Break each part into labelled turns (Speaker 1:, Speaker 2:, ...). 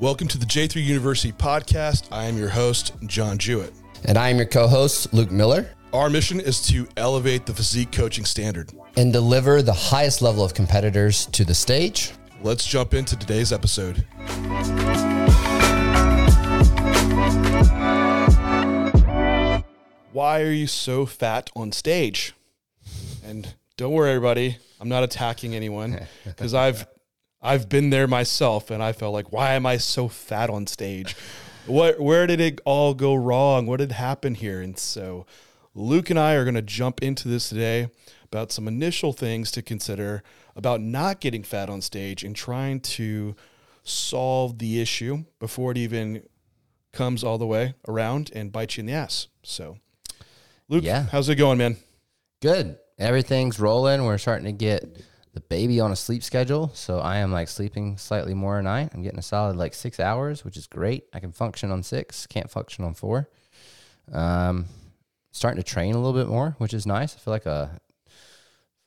Speaker 1: Welcome to the J3 University podcast. I am your host, John Jewett.
Speaker 2: And I am your co host, Luke Miller,
Speaker 1: Our mission is to elevate the physique coaching standard.
Speaker 2: and deliver the highest level of competitors to the stage.
Speaker 1: Let's jump into today's episode. Why are you so fat on stage? And don't worry, everybody. I'm not attacking anyone because I've I've been there myself, and I felt like, why am I so fat on stage? What? Where did it all go wrong? What did happen here? And so, Luke and I are going to jump into this today about some initial things to consider about not getting fat on stage and trying to solve the issue before it even comes all the way around and bites you in the ass. So, Luke,
Speaker 2: Yeah.
Speaker 1: how's it going, man?
Speaker 2: Good. Everything's rolling. We're starting to get the baby on a sleep schedule. So I am like sleeping slightly more at night. I'm getting a solid like six hours, which is great. I can function on six, can't function on four. Um, starting to train a little bit more, which is nice. I feel like a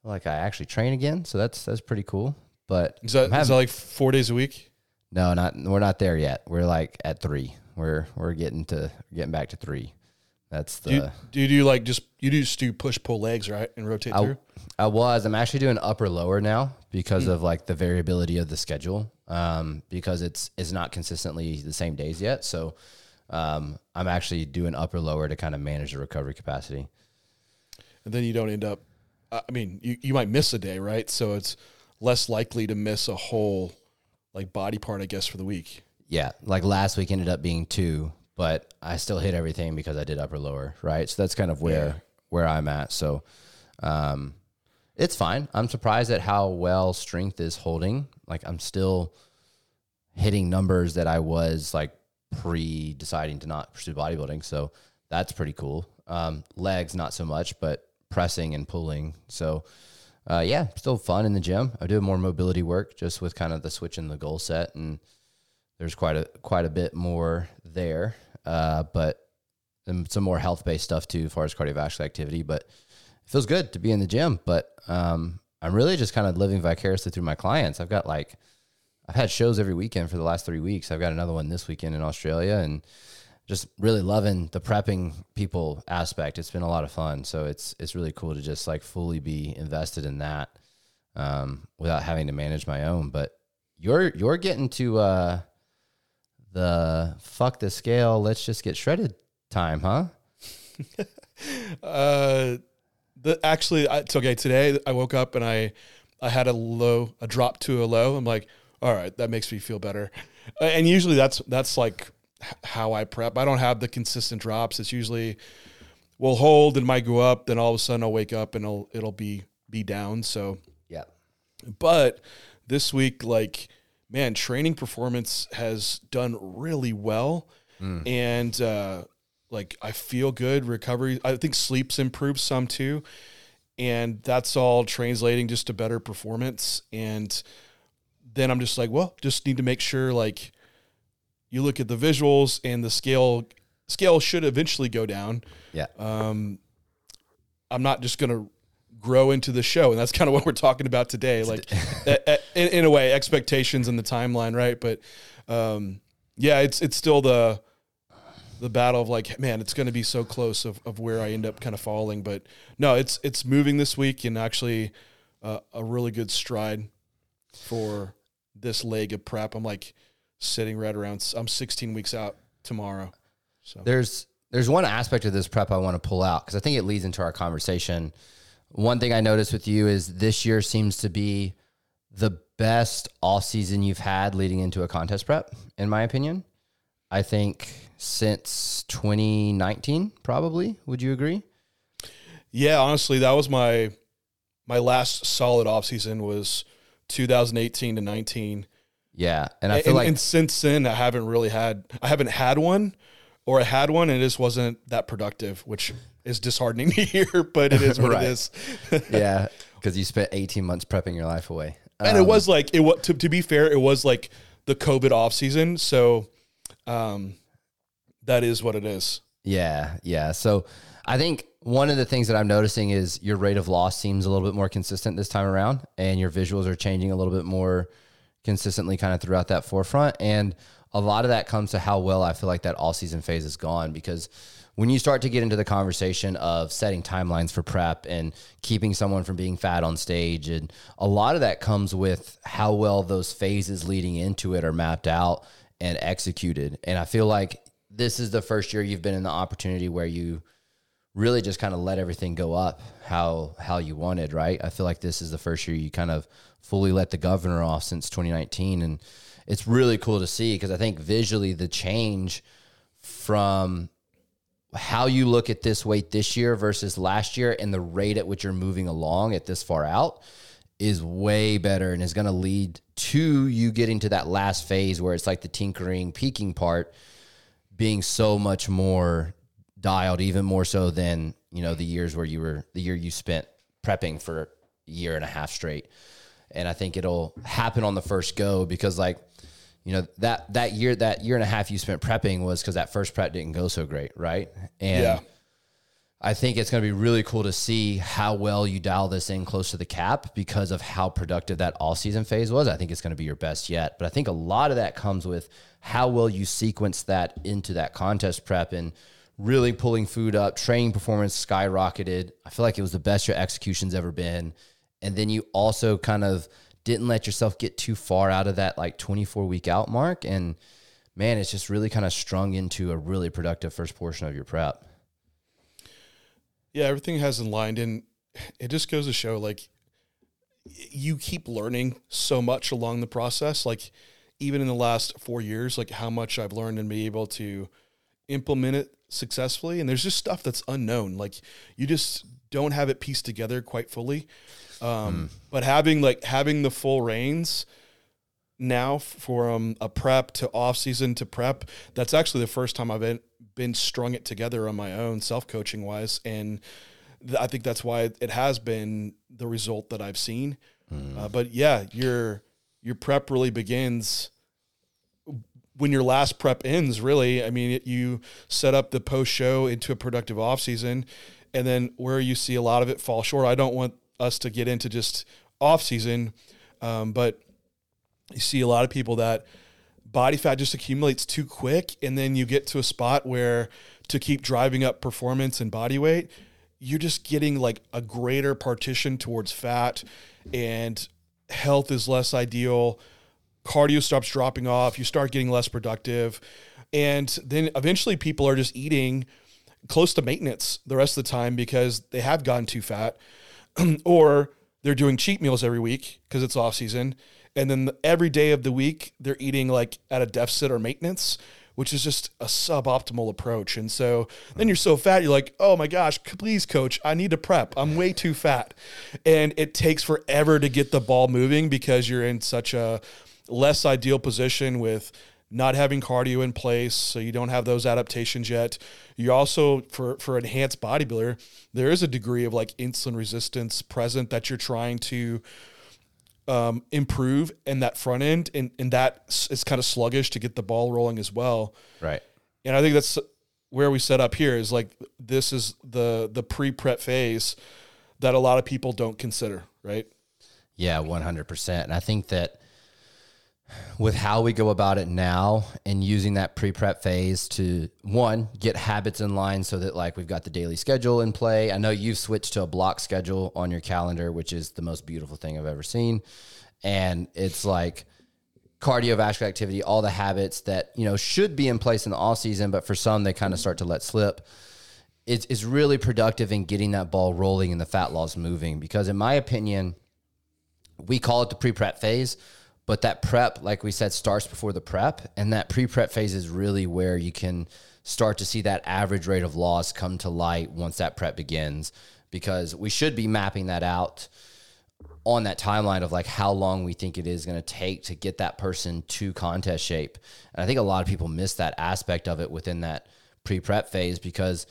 Speaker 2: feel like I actually train again. So that's that's pretty cool. But
Speaker 1: Is that,
Speaker 2: I'm
Speaker 1: is that like four days a week?
Speaker 2: No, not we're not there yet. We're like at three. We're we're getting to getting back to three. That's the
Speaker 1: Do you, do you do like just you do just do push pull legs right and rotate
Speaker 2: I,
Speaker 1: through?
Speaker 2: I was. I'm actually doing upper lower now because of like the variability of the schedule. Um, because it's it's not consistently the same days yet. So um, I'm actually doing upper lower to kind of manage the recovery capacity.
Speaker 1: and then you don't end up. I I mean, you, you might miss a day, right? So it's less likely to miss a whole like body part, I guess, for the week.
Speaker 2: Yeah, like last week ended up being two, but I still hit everything because I did upper lower, right? So that's kind of where
Speaker 1: Yeah.
Speaker 2: where I'm at. So um it's fine. I'm surprised at how well strength is holding. Like I'm still hitting numbers that I was like pre deciding to not pursue bodybuilding. So that's pretty cool. Um legs not so much, but pressing and pulling. So uh yeah, still fun in the gym. I do more mobility work just with kind of the switch in the goal set and there's quite a quite a bit more there, uh, but some more health based stuff too, as far as cardiovascular activity. But it feels good to be in the gym. But um, I'm really just kind of living vicariously through my clients. I've got like I've had shows every weekend for the last three weeks. I've got another one this weekend in Australia, and just really loving the prepping people aspect. It's been a lot of fun. So it's it's really cool to just like fully be invested in that um, without having to manage my own. But you're you're getting to uh, the fuck the scale. Let's just get shredded time, huh?
Speaker 1: Uh, the actually, I, it's okay. Today I woke up and I I had a low, a drop to a low. I'm like, all right, that makes me feel better. And usually that's that's like how I prep. I don't have the consistent drops. It's usually will hold and might go up. Then all of a sudden I'll wake up and it'll it'll be be down. So
Speaker 2: Yeah.
Speaker 1: But this week, like, man, training performance has done really well. And, uh, like, I feel good. Recovery, I think sleep's improved some too. And that's all translating just to better performance. And then I'm just like, well, just need to make sure, like, you look at the visuals and the scale scale should eventually go down
Speaker 2: Yeah.
Speaker 1: um, I'm not just going to grow into the show, and that's kind of what we're talking about today. Like, a- a- in, in a way, expectations and the timeline, right? But um, yeah, it's it's still the the battle of like, man, it's going to be so close of, of where I end up kind of falling. But no, it's it's moving this week, and actually uh, a really good stride for this leg of prep. I'm like sitting right around. I'm 16 weeks out tomorrow. So
Speaker 2: There's there's one aspect of this prep I want to pull out because I think it leads into our conversation. One thing I noticed with you is this year seems to be the best off season you've had leading into a contest prep, in my opinion. I think since 2019, probably. Would you agree?
Speaker 1: Yeah, honestly, that was my my last solid off season was 2018 to 19.
Speaker 2: Yeah, and I feel
Speaker 1: and,
Speaker 2: like
Speaker 1: and since then, I haven't really had, I haven't had one, or I had one and it just wasn't that productive, which is disheartening to hear, but it is what
Speaker 2: Right.
Speaker 1: it is.
Speaker 2: yeah, because you spent 18 months prepping your life away.
Speaker 1: and it was like it was to, to be fair, it was like the COVID off season, so um, that is what it is.
Speaker 2: Yeah, yeah. So I think one of the things that I'm noticing is your rate of loss seems a little bit more consistent this time around, and your visuals are changing a little bit more consistently kind of throughout that forefront. And a lot of that comes to how well I feel like that off season phase is gone because when you start to get into the conversation of setting timelines for prep and keeping someone from being fat on stage, and a lot of that comes with how well those phases leading into it are mapped out and executed. And I feel like this is the first year you've been in the opportunity where you really just kind of let everything go up how how you wanted, right? I feel like this is the first year you kind of fully let the governor off since 2019 and it's really cool to see because I think visually the change from how you look at this weight this year versus last year and the rate at which you're moving along at this far out is way better and is going to lead to you getting to that last phase where it's like the tinkering peaking part being so much more dialed even more so than you know the years where you were the year you spent prepping for a year and a half straight. And i think it'll happen on the first go because like you know that that year that year and a half you spent prepping was because that first prep didn't go so great right and
Speaker 1: Yeah.
Speaker 2: I think it's going to be really cool to see how well you dial this in close to the cap because of how productive that off season phase was. I think it's going to be your best yet. But I think a lot of that comes with how well you sequence that into that contest prep and really pulling food up, training performance skyrocketed. I feel like it was the best your execution's ever been. And then you also kind of didn't let yourself get too far out of that like 24 week out mark. And man, it's just really kind of strung into a really productive first portion of your prep.
Speaker 1: Yeah, everything has aligned, and it just goes to show like you keep learning so much along the process. Like even in the last four years, like how much I've learned and be able to implement it successfully. And there's just stuff that's unknown. Like you just don't have it pieced together quite fully. Um, But having like having the full reins now from a prep to off season to prep, that's actually the first time I've been, been strung it together on my own self coaching wise. And th- I think that's why it has been the result that I've seen. Uh, but yeah, your, your prep really begins when your last prep ends, really, I mean, it, you set up the post show into a productive off season, and then where you see a lot of it fall short. I don't want us to get into just off season, um, but you see a lot of people that body fat just accumulates too quick, and then you get to a spot where to keep driving up performance and body weight, you're just getting like a greater partition towards fat, and health is less ideal. Cardio stops dropping off, you start getting less productive, and then eventually people are just eating close to maintenance the rest of the time because they have gotten too fat, or they're doing cheat meals every week because it's off season, and then every day of the week they're eating like at a deficit or maintenance. Which is just a suboptimal approach. And so then you're so fat, you're like, oh my gosh, please, coach, I need to prep. I'm way too fat. And it takes forever to get the ball moving because you're in such a less ideal position with not having cardio in place, so you don't have those adaptations yet. You also for for enhanced bodybuilder, there is a degree of like insulin resistance present that you're trying to um, improve in that front end, and and that is kind of sluggish to get the ball rolling as well.
Speaker 2: Right.
Speaker 1: And I think that's where we set up here is like this is the the pre prep phase that a lot of people don't consider, right?
Speaker 2: Yeah, 100%. And I think that with how we go about it now and using that pre prep phase to one, get habits in line so that like we've got the daily schedule in play. I know you've switched to a block schedule on your calendar, which is the most beautiful thing I've ever seen. And it's like, cardiovascular activity, all the habits that you know should be in place in the off season, but for some they kind of start to let slip. It's, it's really productive in getting that ball rolling and the fat loss moving because, in my opinion, we call it the pre prep phase, but that prep, like we said, starts before the prep, and that pre prep phase is really where you can start to see that average rate of loss come to light once that prep begins because we should be mapping that out on that timeline of like how long we think it is going to take to get that person to contest shape. And I think a lot of people miss that aspect of it within that pre prep phase because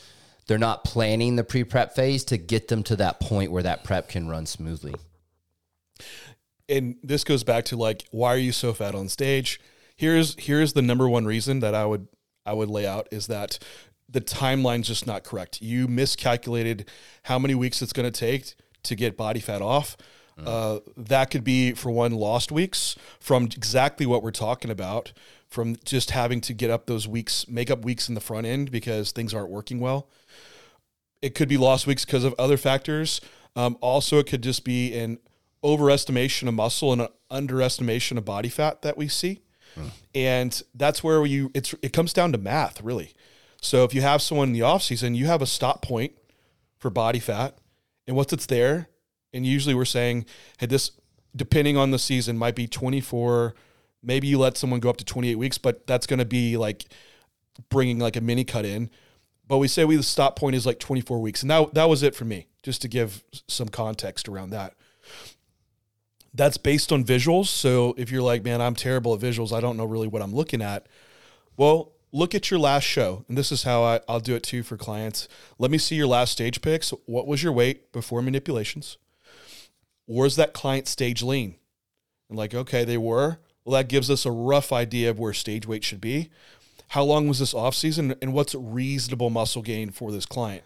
Speaker 2: they're not planning the pre prep phase to get them to that point where that prep can run smoothly.
Speaker 1: And this goes back to like, why are you so fat on stage? Here's here's the number one reason that I would I would lay out is that the timeline's just not correct. You miscalculated how many weeks it's going to take to get body fat off. Mm. Uh, that could be for one lost weeks from exactly what we're talking about, from just having to get up those weeks, make up weeks in the front end because things aren't working well. It could be lost weeks because of other factors. Um, also, it could just be an overestimation of muscle and an underestimation of body fat that we see. And that's where you it's it comes down to math, really. So if you have someone in the off season, you have a stop point for body fat, and once it's there, and usually we're saying, hey, this depending on the season might be 24. Maybe you let someone go up to 28 weeks, but that's going to be like bringing like a mini cut in. But we say we the stop point is like 24 weeks, and that that was it for me. Just to give some context around that. That's based on visuals. So if you're like, man, I'm terrible at visuals, I don't know really what I'm looking at. Well, look at your last show. And this is how I, I'll do it too for clients. Let me see your last stage picks. What was your weight before manipulations? Was that client stage lean? And like, okay, they were. Well, that gives us a rough idea of where stage weight should be. How long was this off season and what's reasonable muscle gain for this client?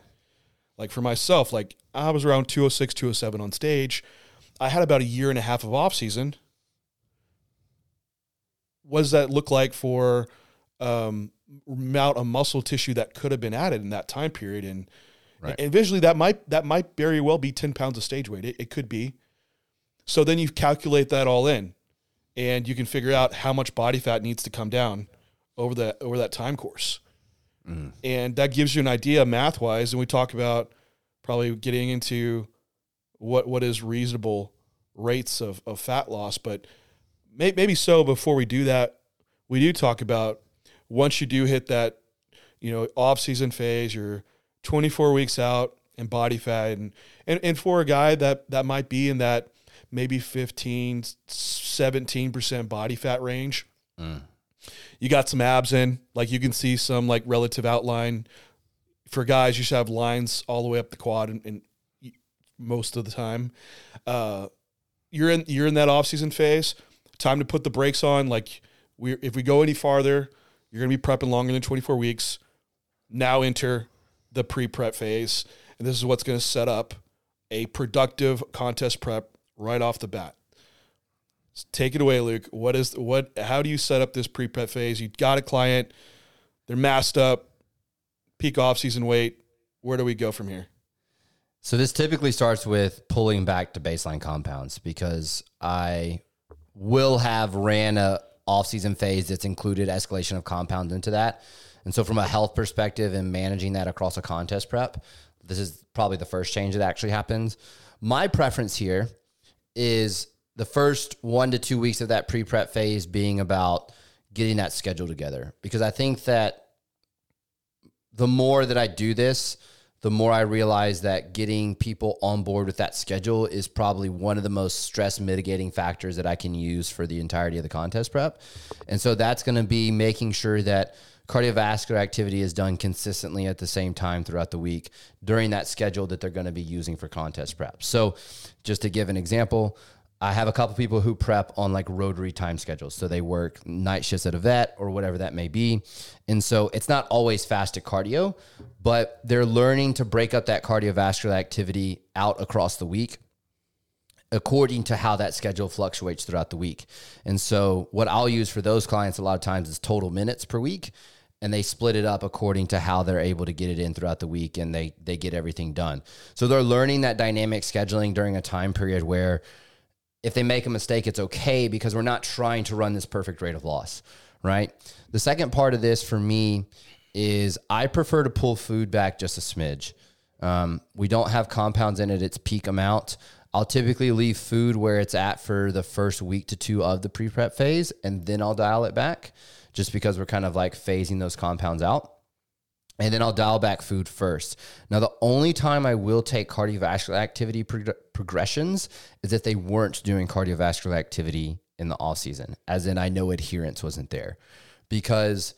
Speaker 1: Like for myself, like I was around 206, 207 on stage. I had about a year and a half of off season. What does that look like for um, amount of muscle tissue that could have been added in that time period? And right. and visually, that might that might very well be ten pounds of stage weight. It, it could be. So then you calculate that all in, and you can figure out how much body fat needs to come down over that over that time course, mm. and that gives you an idea math wise. And we talk about probably getting into what what is reasonable rates of, of fat loss. But may, maybe so before we do that, we do talk about once you do hit that, you know, off season phase, you're 24 weeks out and body fat. And, and, and for a guy that, that might be in that maybe 15, 17% body fat range, mm. you got some abs in, like you can see some like relative outline. For guys, you should have lines all the way up the quad and, and most of the time. Uh, you're in you're in that off season phase. Time to put the brakes on. Like we, if we go any farther, you're going to be prepping longer than 24 weeks. Now enter the pre prep phase, and this is what's going to set up a productive contest prep right off the bat. take it away, Luke. What is what? How do you set up this pre prep phase? You got a client, they're masked up, peak off season weight. Where do we go from here?
Speaker 2: So this typically starts with pulling back to baseline compounds because I will have ran a off-season phase that's included escalation of compounds into that. And so from a health perspective and managing that across a contest prep, this is probably the first change that actually happens. My preference here is the first 1 to 2 weeks of that pre-prep phase being about getting that schedule together because I think that the more that I do this, the more I realize that getting people on board with that schedule is probably one of the most stress mitigating factors that I can use for the entirety of the contest prep. And so that's going to be making sure that cardiovascular activity is done consistently at the same time throughout the week during that schedule that they're going to be using for contest prep. So, just to give an example, I have a couple people who prep on like rotary time schedules. So they work night shifts at a vet or whatever that may be. And so it's not always fasted cardio, but they're learning to break up that cardiovascular activity out across the week according to how that schedule fluctuates throughout the week. And so what I'll use for those clients a lot of times is total minutes per week and they split it up according to how they're able to get it in throughout the week and they they get everything done. So they're learning that dynamic scheduling during a time period where if they make a mistake, it's okay because we're not trying to run this perfect rate of loss, right? The second part of this for me is I prefer to pull food back just a smidge. Um, we don't have compounds in it, its peak amount. I'll typically leave food where it's at for the first week to two of the pre prep phase, and then I'll dial it back just because we're kind of like phasing those compounds out. And then I'll dial back food first. Now, the only time I will take cardiovascular activity prog- progressions is if they weren't doing cardiovascular activity in the off season, as in I know adherence wasn't there, because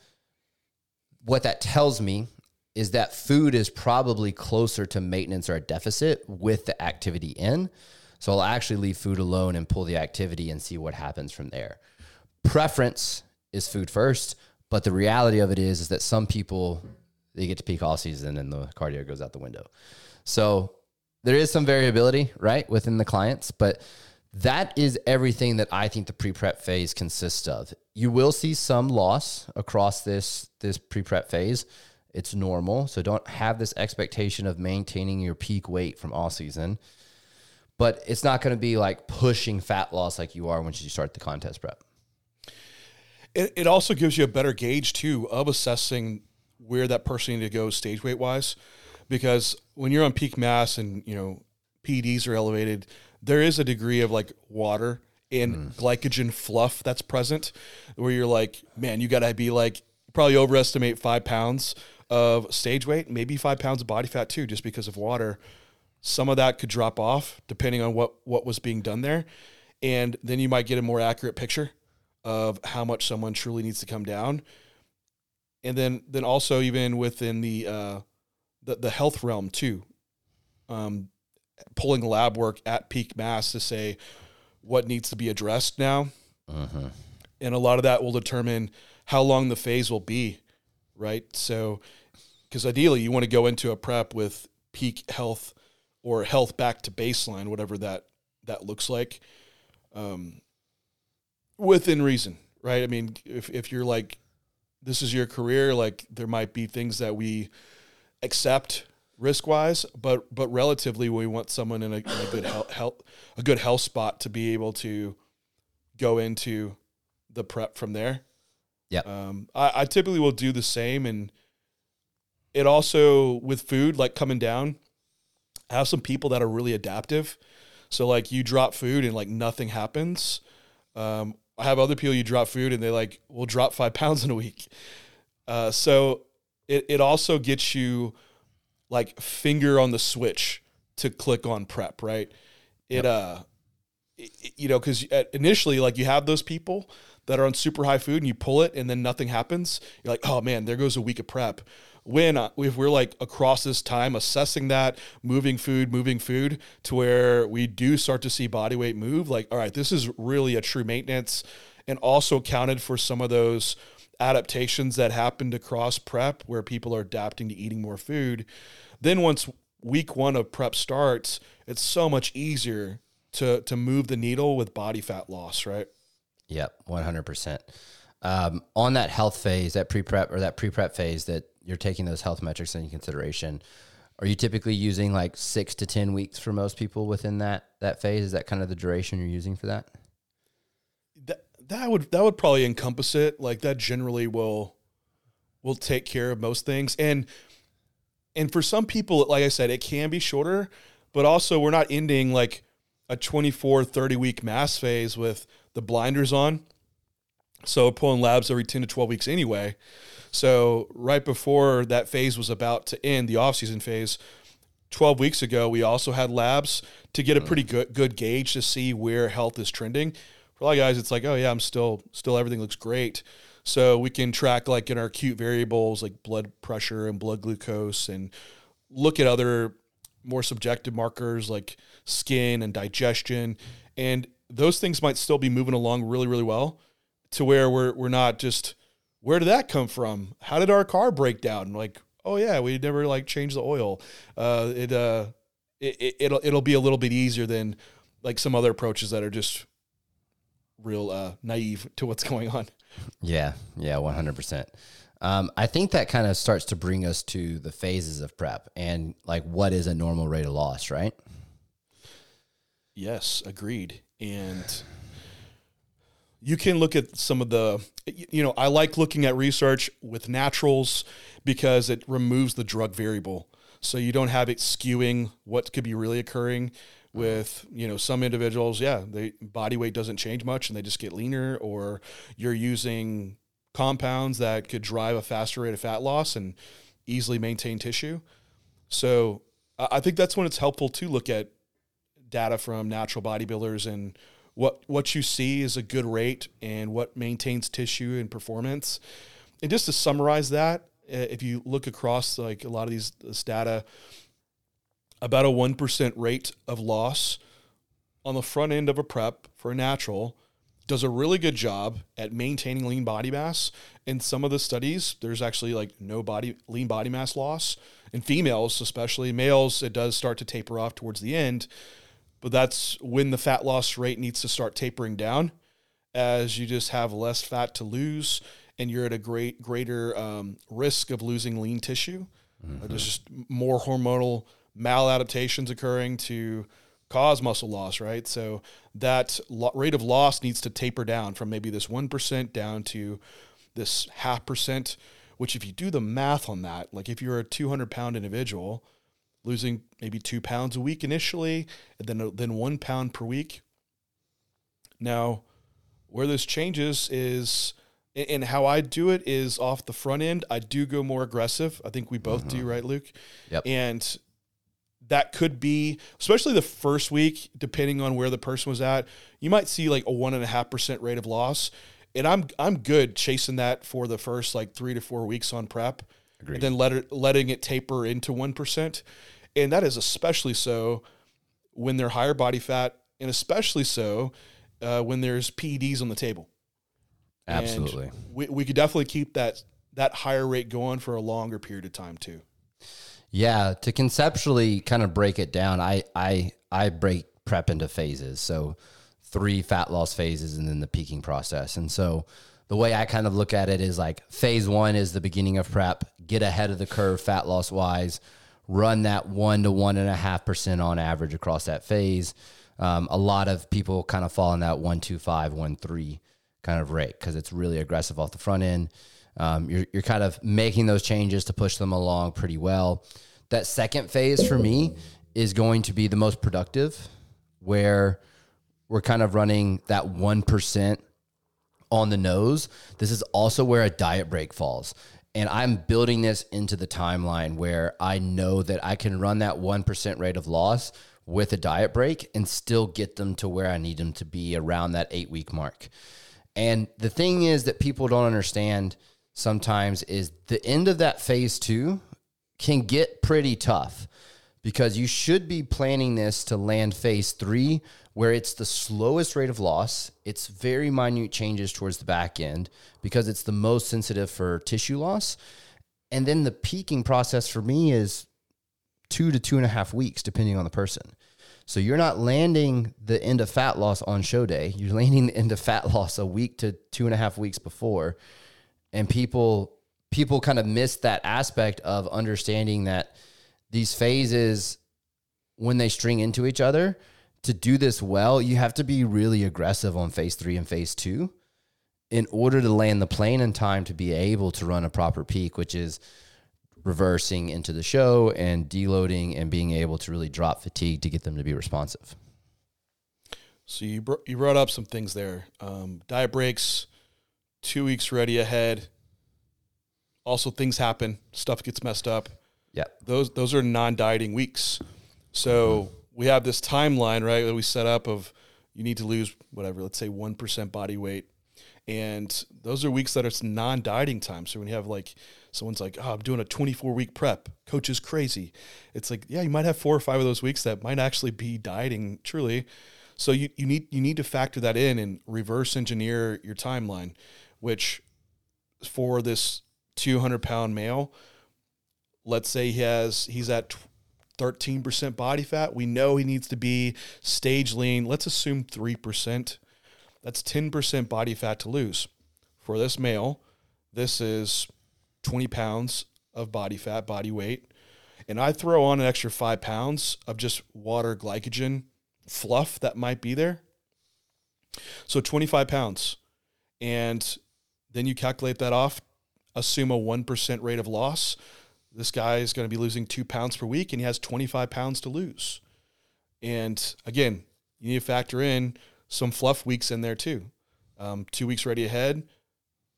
Speaker 2: what that tells me is that food is probably closer to maintenance or a deficit with the activity in. So I'll actually leave food alone and pull the activity and see what happens from there. Preference is food first, but the reality of it is is that some people they get to peak off season and the cardio goes out the window. So there is some variability, right, within the clients, but that is everything that I think the pre-prep phase consists of. You will see some loss across this this pre-prep phase. It's normal, so don't have this expectation of maintaining your peak weight from off season. But it's not going to be like pushing fat loss like you are once you start the contest prep.
Speaker 1: It, it also gives you a better gauge too of assessing where that person needs to go stage weight wise, because when you're on peak mass and you know PEDs are elevated, there is a degree of like water and mm. glycogen fluff that's present, where you're like, man, you got to be like probably overestimate five pounds of stage weight, maybe five pounds of body fat too, just because of water. Some of that could drop off depending on what what was being done there, and then you might get a more accurate picture of how much someone truly needs to come down and then then also even within the uh, the, the health realm too, um, pulling lab work at peak mass to say what needs to be addressed now, and a lot of that will determine how long the phase will be, right? So, because ideally you want to go into a prep with peak health or health back to baseline, whatever that that looks like, um, within reason, right? I mean, if if you're like this is your career, like there might be things that we accept risk wise, but but relatively we want someone in a, in a good health, health a good health spot to be able to go into the prep from there.
Speaker 2: Yeah.
Speaker 1: Um, I, I typically will do the same, and it also with food like coming down. I have some people that are really adaptive, so like you drop food and like nothing happens. Um, I have other people you drop food and they like will drop five pounds in a week. Uh, so it it also gets you like finger on the switch to click on prep, right? It uh, it- you know, because initially like you have those people that are on super high food and you pull it and then nothing happens. You're like, oh man, there goes a week of prep. When uh, if we're like across this time assessing that, moving food, moving food to where we do start to see body weight move, like, all right, this is really a true maintenance, and also accounted for some of those adaptations that happened across prep where people are adapting to eating more food. Then once week one of prep starts, it's so much easier to to move the needle with body fat loss, right?
Speaker 2: Yep, one hundred percent. Um, On that health phase, that pre prep or that pre prep phase, that you're taking those health metrics into consideration. Are you typically using like six to ten weeks for most people within that that phase? Is that kind of the duration you're using for that?
Speaker 1: That that would that would probably encompass it. Like that generally will will take care of most things. And and for some people, like I said, it can be shorter, but also we're not ending like a 24, 30 week mass phase with the blinders on. So pulling labs every 10 to 12 weeks anyway. So right before that phase was about to end, the off-season phase, 12 weeks ago, we also had labs to get a pretty mm. good good gauge to see where health is trending. For a lot of guys, it's like, oh yeah, I'm still still everything looks great. So we can track like in our acute variables like blood pressure and blood glucose and look at other more subjective markers like skin and digestion. And those things might still be moving along really, really well to where we're we're not just where did that come from? How did our car break down? Like, oh yeah, we never like changed the oil. Uh, it uh, it, it it'll it'll be a little bit easier than like some other approaches that are just real uh, naive to what's going on.
Speaker 2: Yeah, yeah, one hundred percent. Um, I think that kind of starts to bring us to the phases of prep and like what is a normal rate of loss, right?
Speaker 1: Yes, agreed. And you can look at some of the, you know, I like looking at research with naturals because it removes the drug variable. So you don't have it skewing what could be really occurring with, you know, some individuals, yeah, the body weight doesn't change much and they just get leaner or you're using compounds that could drive a faster rate of fat loss and easily maintain tissue. So I think that's when it's helpful to look at data from natural bodybuilders and what what you see is a good rate and what maintains tissue and performance. And just to summarize that, if you look across like a lot of these this data, about a one percent rate of loss on the front end of a prep for a natural does a really good job at maintaining lean body mass. In some of the studies, there's actually like no body lean body mass loss. In females, especially males, it does start to taper off towards the end, but that's when the fat loss rate needs to start tapering down as you just have less fat to lose and you're at a great greater um, risk of losing lean tissue. Uh, There's just more hormonal maladaptations occurring to cause muscle loss, right? So that lo- rate of loss needs to taper down from maybe this 1% down to this half percent, which if you do the math on that, like if you're a 200 pound individual losing maybe two pounds a week initially, and then, then one pound per week. Now, where this changes is, and how I do it is off the front end. I do go more aggressive. I think we both do, mm-hmm. right, Luke?
Speaker 2: Yep.
Speaker 1: And that could be, especially the first week, depending on where the person was at. You might see like a one and a half percent rate of loss, and I'm I'm good chasing that for the first like three to four weeks on prep, and then let it, letting it taper into one percent, and that is especially so when they're higher body fat, and especially so uh, when there's PEDs on the table. And
Speaker 2: Absolutely.
Speaker 1: we, we could definitely keep that that higher rate going for a longer period of time too.
Speaker 2: Yeah, to conceptually kind of break it down, I I I break prep into phases. So three fat loss phases and then the peaking process. And so the way I kind of look at it is like phase one is the beginning of prep, get ahead of the curve fat loss wise, run that one to one and a half percent on average across that phase. Um, a lot of people kind of fall in that one two five one three kind of rate because it's really aggressive off the front end. Um, you're, you're kind of making those changes to push them along pretty well. That second phase for me is going to be the most productive, where we're kind of running that 1% on the nose. This is also where a diet break falls. And I'm building this into the timeline where I know that I can run that 1% rate of loss with a diet break and still get them to where I need them to be around that eight week mark. And the thing is that people don't understand sometimes is the end of that phase two can get pretty tough because you should be planning this to land phase three, where it's the slowest rate of loss. It's very minute changes towards the back end because it's the most sensitive for tissue loss. And then the peaking process for me is two to two and a half weeks, depending on the person. So you're not landing the end of fat loss on show day. You're landing the end of fat loss a week to two and a half weeks before. And people people kind of miss that aspect of understanding that these phases when they string into each other to do this well you have to be really aggressive on phase three and phase two in order to land the plane in time to be able to run a proper peak which is reversing into the show and deloading and being able to really drop fatigue to get them to be responsive
Speaker 1: So you br- you brought up some things there. Um, diet breaks, two weeks ready ahead. Also, things happen. Stuff gets messed up.
Speaker 2: yeah
Speaker 1: Those those are non-dieting weeks. So we have this timeline, right, that we set up of you need to lose whatever, let's say one percent body weight, and those are weeks that it's non-dieting time. So when you have like someone's like, "Oh, I'm doing a 24 week prep," coach is crazy. It's like, yeah, you might have four or five of those weeks that might actually be dieting truly. So you, you need you need to factor that in and reverse engineer your timeline, which for this 200 pound male, let's say he has he's at 13% body fat. We know he needs to be stage lean. Let's assume 3%. That's 10% body fat to lose. For this male, this is 20 pounds of body fat, body weight. And I throw on an extra five pounds of just water glycogen fluff that might be there. So 25 pounds. And then you calculate that off, assume a 1% rate of loss. This guy is going to be losing two pounds per week and he has 25 pounds to lose. And again, you need to factor in some fluff weeks in there too. Um, two weeks ready ahead,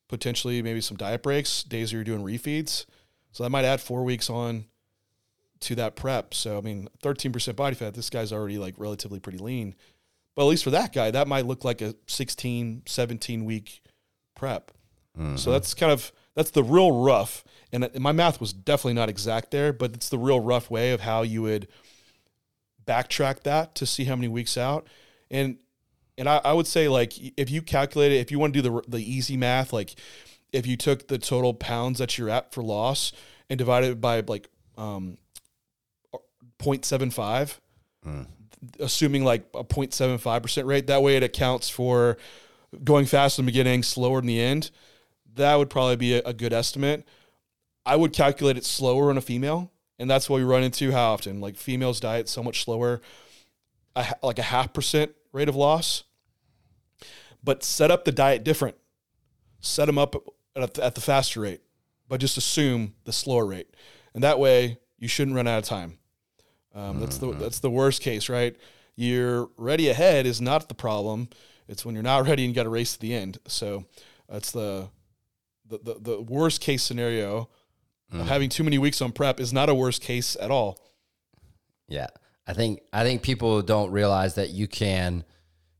Speaker 1: potentially maybe some diet breaks, days where you're doing refeeds. So that might add four weeks on to that prep. So I mean, 13% body fat, this guy's already like relatively pretty lean. But at least for that guy, that might look like a 16, 17 week prep. Mm-hmm. So that's kind of that's the real rough. And my math was definitely not exact there, but it's the real rough way of how you would backtrack that to see how many weeks out. And and I, I would say like if you calculate it, if you want to do the the easy math, like if you took the total pounds that you're at for loss and divided it by like um 0.75, mm. assuming like a 0.75% rate, that way it accounts for going fast in the beginning, slower in the end. That would probably be a, a good estimate. I would calculate it slower on a female, and that's what we run into how often. Like females diet so much slower, a, like a half percent rate of loss. But set up the diet different. Set them up at, at the faster rate, but just assume the slower rate, and that way you shouldn't run out of time. Um, that's the mm-hmm. that's the worst case, right? You're ready ahead is not the problem. It's when you're not ready and you got to race to the end. So that's the the the, the worst case scenario. Mm. Having too many weeks on prep is not a worst case at all.
Speaker 2: Yeah, I think I think people don't realize that you can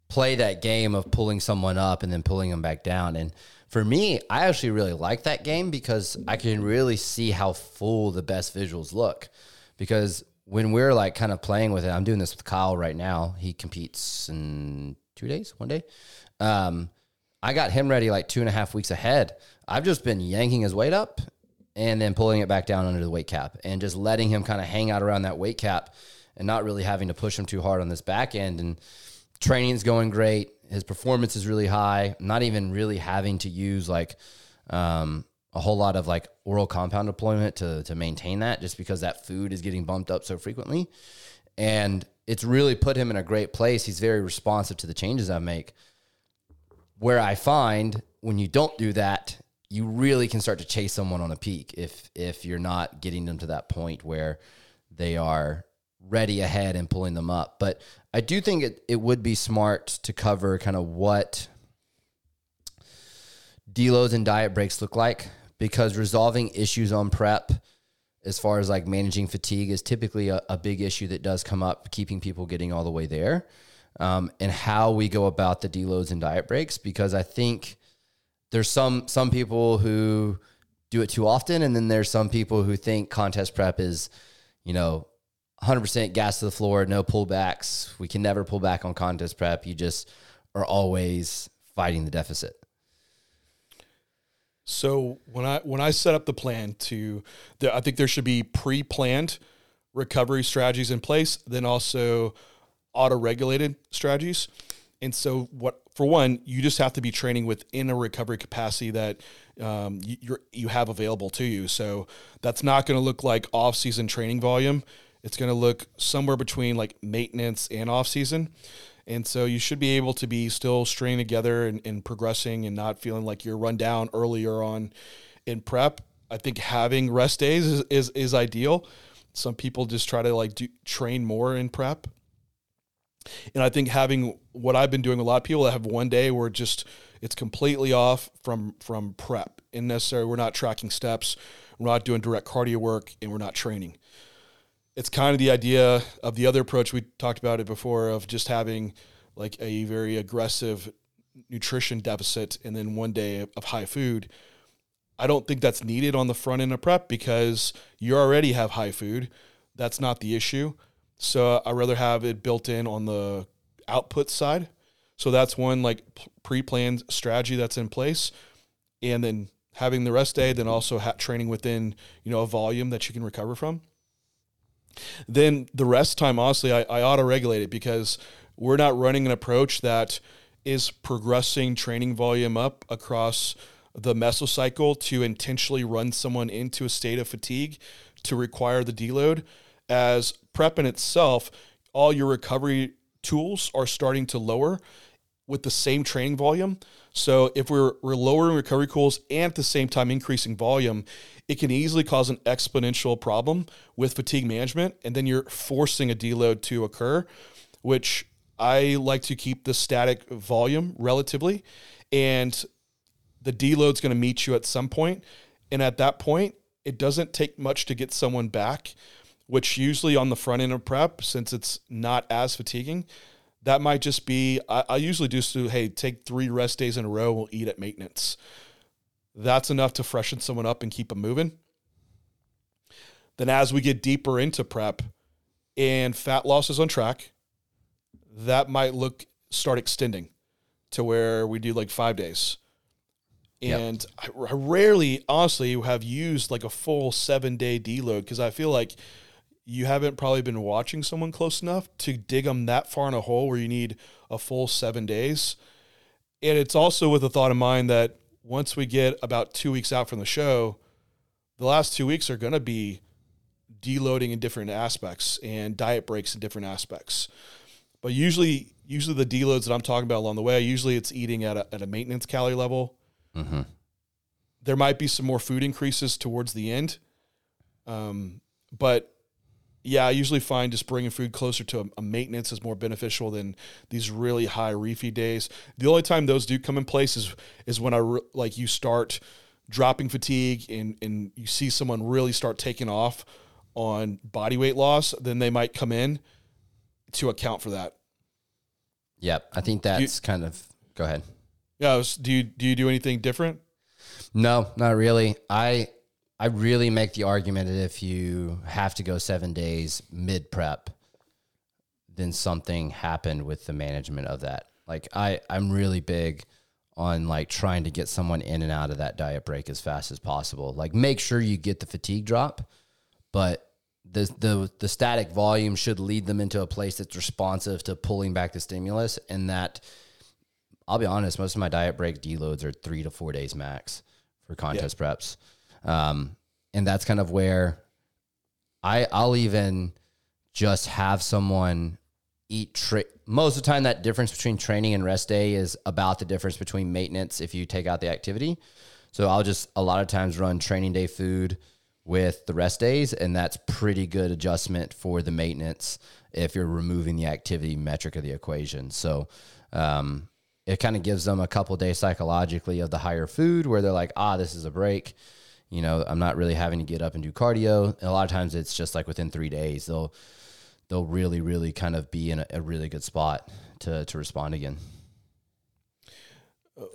Speaker 2: play that game of pulling someone up and then pulling them back down. And for me, I actually really like that game because I can really see how full the best visuals look. Because when we're like kind of playing with it, I'm doing this with Kyle right now. He competes in two days, one day. Um, I got him ready like two and a half weeks ahead. I've just been yanking his weight up and then pulling it back down under the weight cap and just letting him kind of hang out around that weight cap and not really having to push him too hard on this back end. And training's going great. His performance is really high. not even really having to use like um, a whole lot of like oral compound deployment to to maintain that just because that food is getting bumped up so frequently and it's really put him in a great place he's very responsive to the changes i make where i find when you don't do that you really can start to chase someone on a peak if if you're not getting them to that point where they are ready ahead and pulling them up. But i do think it, it would be smart to cover kind of what deloads and diet breaks look like because resolving issues on prep as far as like managing fatigue is typically a, a big issue that does come up keeping people getting all the way there um, and how we go about the deloads and diet breaks because i think there's some some people who do it too often and then there's some people who think contest prep is you know 100% gas to the floor no pullbacks. We can never pull back on contest prep. You just are always fighting the deficit.
Speaker 1: So when I when I set up the plan to, the, I think there should be pre-planned recovery strategies in place, then also auto-regulated strategies. And so what for one, you just have to be training within a recovery capacity that um, you you have available to you. So that's not going to look like off-season training volume. It's going to look somewhere between like maintenance and off-season. And so you should be able to be still stringing together and, and progressing and not feeling like you're run down earlier on in prep. I think having rest days is, is, is ideal. Some people just try to like do, train more in prep. And I think having what I've been doing, a lot of people that have one day where just it's completely off from from prep. And necessarily we're not tracking steps, we're not doing direct cardio work, and we're not training it's kind of the idea of the other approach we talked about it before of just having like a very aggressive nutrition deficit and then one day of high food. I don't think that's needed on the front end of prep because you already have high food. That's not the issue. So I rather have it built in on the output side. So that's one like pre-planned strategy that's in place, and then having the rest day, then also ha- training within you know a volume that you can recover from. Then the rest time, honestly, I, I auto regulate it because we're not running an approach that is progressing training volume up across the mesocycle to intentionally run someone into a state of fatigue to require the deload. As prep in itself, all your recovery tools are starting to lower with the same training volume. So if we're, we're lowering recovery tools and at the same time increasing volume, it can easily cause an exponential problem with fatigue management. And then you're forcing a deload to occur, which I like to keep the static volume relatively. And the deload's going to meet you at some point. And at that point, it doesn't take much to get someone back, which usually on the front end of prep, since it's not as fatiguing, that might just be, I, I usually do, hey, take three rest days in a row, we'll eat at maintenance. That's enough to freshen someone up and keep them moving. Then as we get deeper into prep and fat loss is on track, that might look start extending to where we do like five days.
Speaker 2: Yep.
Speaker 1: And I, I rarely, honestly, have used like a full seven day deload because I feel like you haven't probably been watching someone close enough to dig them that far in a hole where you need a full seven days. And it's also with the thought in mind that once we get about two weeks out from the show, the last two weeks are going to be deloading in different aspects and diet breaks in different aspects. But usually, usually the deloads that I'm talking about along the way, usually it's eating at a, at a maintenance calorie level.
Speaker 2: Mm-hmm.
Speaker 1: There might be some more food increases towards the end. Um, but yeah, I usually find just bringing food closer to a, a maintenance is more beneficial than these really high refeed days. The only time those do come in place is is when I re- like you start dropping fatigue and and you see someone really start taking off on body weight loss, then they might come in to account for that.
Speaker 2: Yep. I think that's kind of. Go ahead.
Speaker 1: Yeah, was- do you do you do anything different?
Speaker 2: No, not really. I I really make the argument that if you have to go seven days mid prep, then something happened with the management of that. Like I, I'm really big on like trying to get someone in and out of that diet break as fast as possible. Like make sure you get the fatigue drop, but the the the static volume should lead them into a place that's responsive to pulling back the stimulus and that I'll be honest, most of my diet break deloads are three to four days max for contest preps. Um, and that's kind of where I I'll even just have someone eat tra- most of the time that difference between training and rest day is about the difference between maintenance if you take out the activity. So I'll just a lot of times run training day food with the rest days and that's pretty good adjustment for the maintenance if you're removing the activity metric of the equation. So um, it kind of gives them a couple days psychologically of the higher food where they're like, ah, this is a break. You know, I'm not really having to get up and do cardio. And a lot of times it's just like within three days, they'll they'll really, really kind of be in a, a really good spot to to respond again.
Speaker 1: Uh,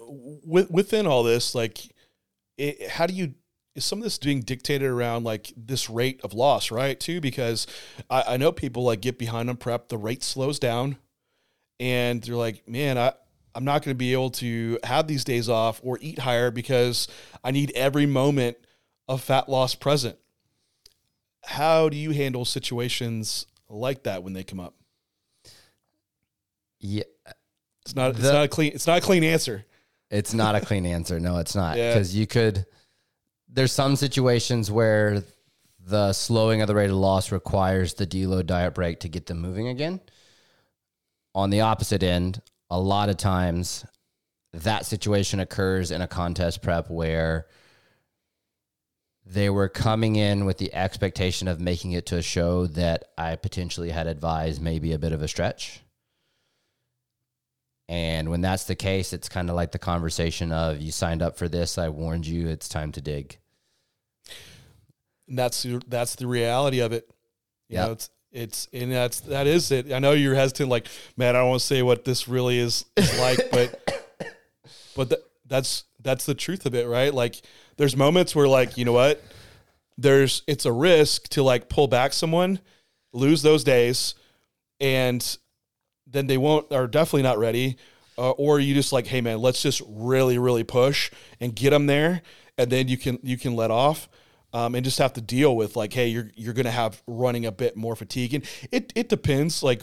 Speaker 1: with, within all this, like, it, how do you is some of this being dictated around like this rate of loss, right? Too because I, I know people like get behind on prep, the rate slows down, and they're like, man, I. I'm not going to be able to have these days off or eat higher because I need every moment of fat loss present. How do you handle situations like that when they come up?
Speaker 2: Yeah,
Speaker 1: It's not. It's
Speaker 2: The-
Speaker 1: not a clean. It's not a clean answer.
Speaker 2: It's not a clean answer. No, it's not.
Speaker 1: Yeah.
Speaker 2: Because you could, there's some situations where the slowing of the rate of loss requires the deload diet break to get them moving again. On the opposite end, a lot of times that situation occurs in a contest prep where they were coming in with the expectation of making it to a show that I potentially had advised maybe a bit of a stretch. And when that's the case, it's kind of like the conversation of you signed up for this, I warned you, it's time to dig.
Speaker 1: And that's the- that's the reality of it. You
Speaker 2: Yep.
Speaker 1: know, it's it's and that's that is it. I know you're hesitant, like, man, I don't want to say what this really is, is like, but but th- that's that's the truth of it, right? Like, there's moments where, like, you know what, there's it's a risk to like pull back someone, lose those days, and then they won't are definitely not ready. Uh, or you just like, hey man, let's just really really push and get them there, and then you can you can let off um, and just have to deal with like, hey, you're you're gonna have running a bit more fatigue, and it it depends like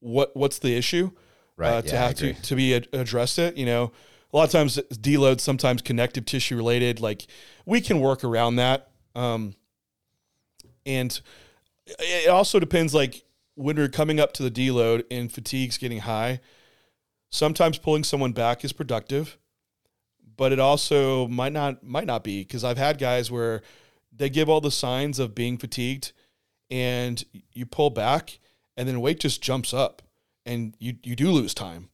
Speaker 1: what what's the issue,
Speaker 2: Right,
Speaker 1: Uh, to
Speaker 2: yeah,
Speaker 1: have to to be ad- addressed it. You know, a lot of times deload, sometimes connective tissue related. Like we can work around that, um, and it also depends like when we're coming up to the deload and fatigue's getting high. Sometimes pulling someone back is productive, but it also might not might not be because I've had guys where they give all the signs of being fatigued, and you pull back, and then weight just jumps up, and you you do lose time,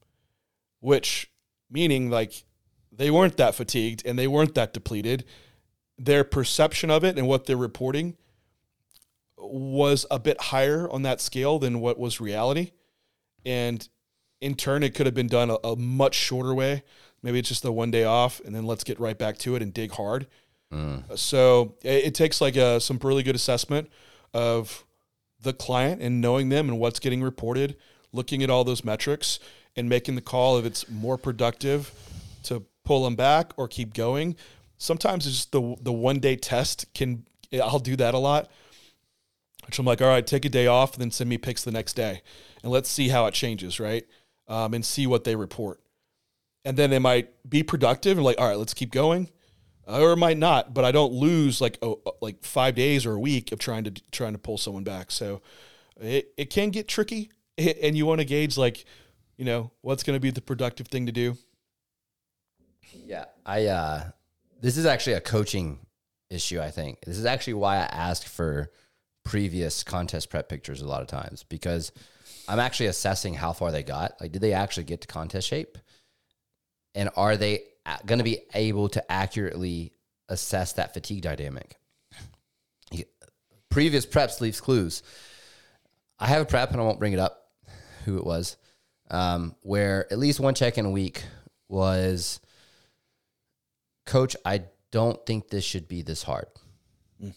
Speaker 1: which meaning like they weren't that fatigued and they weren't that depleted, their perception of it and what they're reporting was a bit higher on that scale than what was reality. And in turn, it could have been done a, a much shorter way. Maybe it's just a one day off and then let's get right back to it and dig hard. Mm. So it, it, takes like a, some really good assessment of the client and knowing them and what's getting reported, looking at all those metrics and making the call if it's more productive to pull them back or keep going. Sometimes it's just the the one day test can I'll do that a lot. Which I'm like, all right, take a day off then send me pics the next day, and let's see how it changes, right? Um, and see what they report, and then it might be productive and like, all right, let's keep going, or it might not. But I don't lose like oh, like five days or a week of trying to trying to pull someone back. So it it can get tricky, and you want to gauge like, you know, what's going to be the productive thing to do.
Speaker 2: Yeah, I uh this is actually a coaching issue, I think. This is actually why I ask for previous contest prep pictures a lot of times because I'm actually assessing how far they got. Like, did they actually get to contest shape? And are they going to be able to accurately assess that fatigue dynamic? Previous preps leaves clues. I have a prep, and I won't bring it up who it was, um, where at least one check in a week was coach, I don't think this should be this hard mm.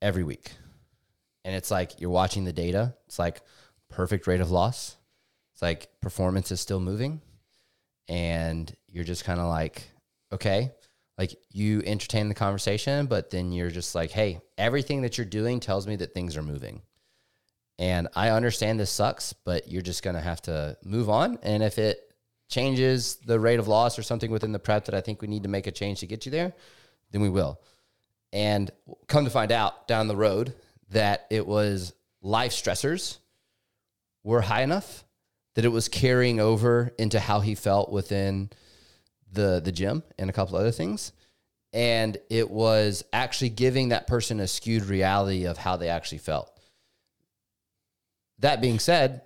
Speaker 2: every week. And it's like you're watching the data. It's like perfect rate of loss. It's like performance is still moving. And you're just kind of like, okay, like you entertain the conversation, but then you're just like, hey, everything that you're doing tells me that things are moving. And I understand this sucks, but you're just going to have to move on. And if it changes the rate of loss or something within the prep that I think we need to make a change to get you there, then we will. And come to find out down the road that it was life stressors were high enough that it was carrying over into how he felt within the the gym and a couple other things and it was actually giving that person a skewed reality of how they actually felt that being said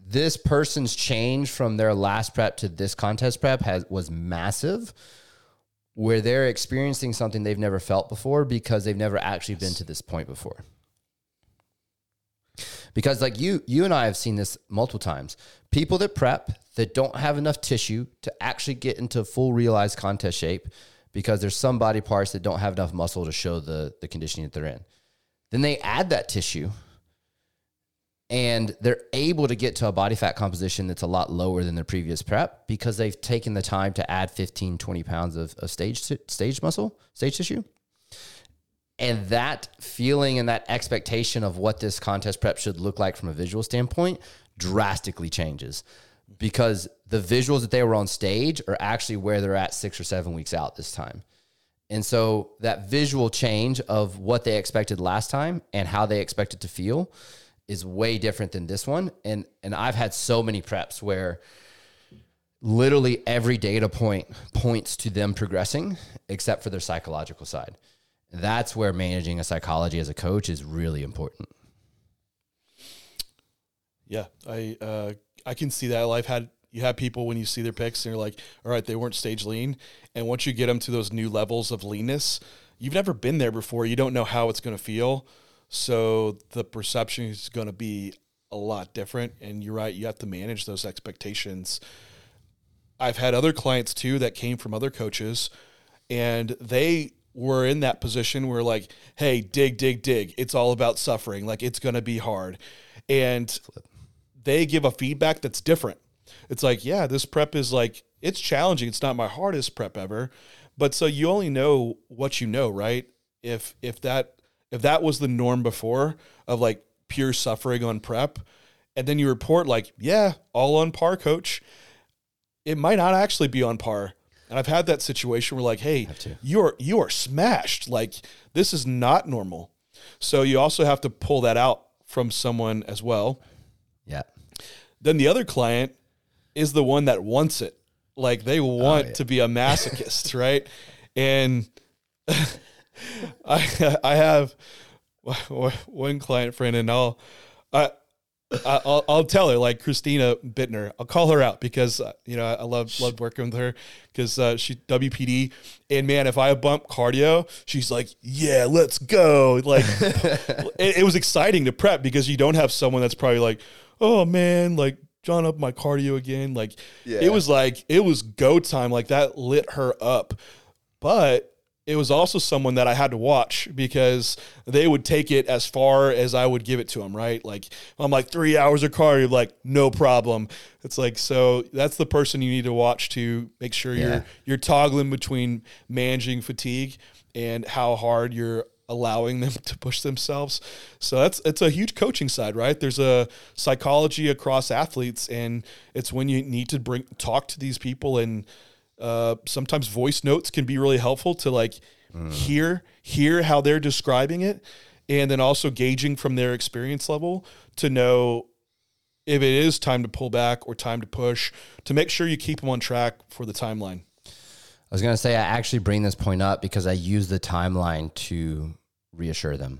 Speaker 2: this person's change from their last prep to this contest prep has was massive where they're experiencing something they've never felt before because they've never actually been to this point before. Because like you you and I have seen this multiple times. People that prep that don't have enough tissue to actually get into full realized contest shape because there's some body parts that don't have enough muscle to show the the conditioning that they're in. Then they add that tissue and they're able to get to a body fat composition that's a lot lower than their previous prep because they've taken the time to add 15 20 pounds of, of stage stage muscle stage tissue. And that feeling and that expectation of what this contest prep should look like from a visual standpoint drastically changes because the visuals that they were on stage are actually where they're at six or seven weeks out this time. And so that visual change of what they expected last time and how they expected it to feel is way different than this one. And and I've had so many preps where literally every data point points to them progressing except for their psychological side. That's where managing a psychology as a coach is really important.
Speaker 1: Yeah, I uh, I can see that. I've had you have people when you see their pics and you're like, all right, they weren't stage lean, and once you get them to those new levels of leanness, you've never been there before. You don't know how it's going to feel. So the perception is going to be a lot different. And you're right, you have to manage those expectations. I've had other clients too that came from other coaches and they were in that position where, like, hey, dig, dig, dig. It's all about suffering. Like, it's going to be hard. And they give a feedback that's different. It's like, yeah, this prep is like, it's challenging. It's not my hardest prep ever. But so you only know what you know, right? If if that if that was the norm before of like pure suffering on prep, and then you report like, yeah, all on par, coach, it might not actually be on par. And I've had that situation where like, hey, you're you are smashed. Like this is not normal. So you also have to pull that out from someone as well.
Speaker 2: Yeah.
Speaker 1: Then the other client is the one that wants it. Like they want oh, yeah. to be a masochist, right? And I I have one client friend, and I'll I I'll, I'll tell her like Christina Bittner. I'll call her out because uh, you know I love loved working with her because uh, she WPD and man, if I bump cardio, she's like, yeah, let's go. Like it, it was exciting to prep because you don't have someone that's probably like, oh man, like John up my cardio again. Like it was like it was go time. Like that lit her up, but it was also someone that I had to watch because they would take it as far as I would give it to them, right? Like I'm like three hours of cardio, like no problem. It's like so that's the person you need to watch to make sure
Speaker 2: Yeah.
Speaker 1: you're you're toggling between managing fatigue and how hard you're allowing them to push themselves. So that's it's a huge coaching side, right? There's a psychology across athletes, and it's when you need to bring talk to these people and uh, sometimes voice notes can be really helpful to like hear hear how they're describing it and then also gauging from their experience level to know if it is time to pull back or time to push to make sure you keep them on track for the timeline
Speaker 2: I was going to say, I actually bring this point up because I use the timeline to reassure them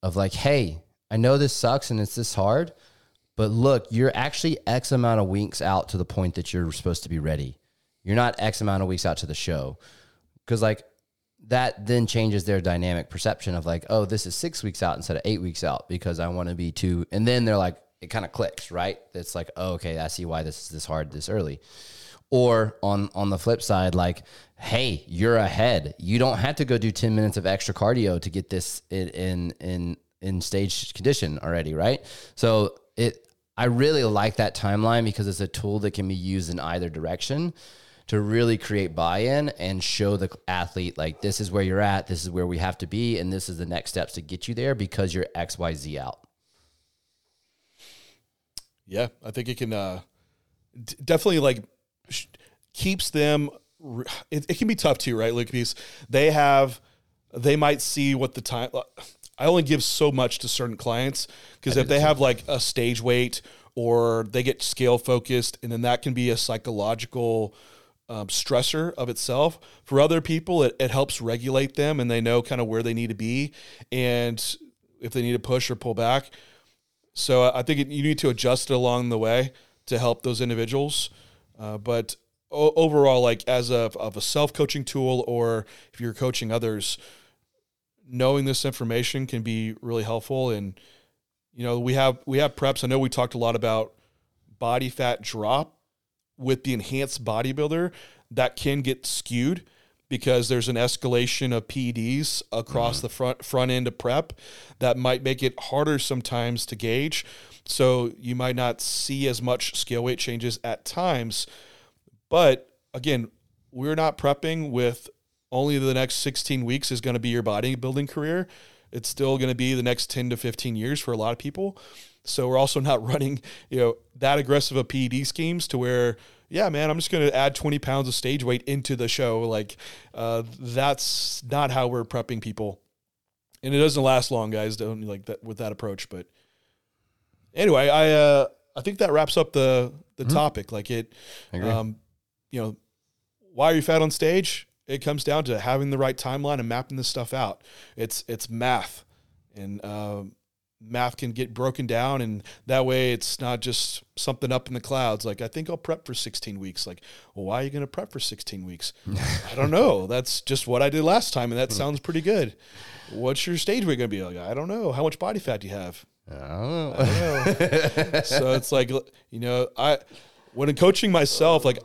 Speaker 2: of like, hey, I know this sucks and it's this hard, but look, you're actually X amount of weeks out to the point that you're supposed to be ready. You're not X amount of weeks out to the show. Cause like that then changes their dynamic perception of like, oh, this is six weeks out instead of eight weeks out because I want to be two. And then they're like, it kind of clicks, right? It's like, oh, okay, I see why this is this hard this early. Or on on the flip side, like, hey, you're ahead. You don't have to go do 10 minutes of extra cardio to get this in in in, in stage condition already, right? So it I really like that timeline because it's a tool that can be used in either direction to really create buy-in and show the athlete like this is where you're at, this is where we have to be, and this is the next steps to get you there because you're XYZ out.
Speaker 1: yeah i think it can uh, d- definitely like sh- keeps them it, it can be tough too right Luke? because they have they might see what the time i only give so much to certain clients because if they have like a stage weight or they get scale focused and then that can be a psychological um, stressor of itself for other people it, it helps regulate them and they know kind of where they need to be and if they need to push or pull back so I think it, you need to adjust it along the way to help those individuals. Uh, but o- overall, like as a of a self coaching tool, or if you're coaching others, knowing this information can be really helpful. And you know, we have we have preps. I know we talked a lot about body fat drop with the enhanced bodybuilder that can get skewed because there's an escalation of PEDs across mm-hmm. the front front end of prep that might make it harder sometimes to gauge. So you might not see as much scale weight changes at times. But again, we're not prepping with only the next 16 weeks is going to be your bodybuilding career. It's still going to be the next 10 to 15 years for a lot of people. So we're also not running, you know, that aggressive of PED schemes to where, yeah, man, I'm just going to add 20 pounds of stage weight into the show. Like, uh, that's not how we're prepping people. And it doesn't last long, guys. Don't like that with that approach. But anyway, I uh, I think that wraps up the the topic. Like it, um, you know, why are you fat on stage? It comes down to having the right timeline and mapping this stuff out. It's it's math, and um, math can get broken down, and that way it's not just something up in the clouds. Like I think I'll prep for 16 weeks. Like, well, why are you going to prep for 16 weeks? I don't know. That's just what I did last time, and that hmm. sounds pretty good. What's your stage weight going to be? Like, I don't know. How much body fat do you have?
Speaker 2: I don't know.
Speaker 1: I don't know. so it's like you know, I when coaching myself, like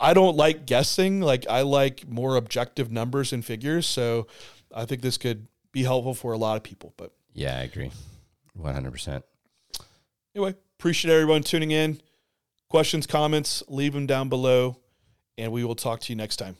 Speaker 1: I don't like guessing. Like I like more objective numbers and figures. So I think this could be helpful for a lot of people. But
Speaker 2: Yeah, I agree. 100%.
Speaker 1: anyway, appreciate everyone tuning in. Questions, comments, leave them down below, and we will talk to you next time.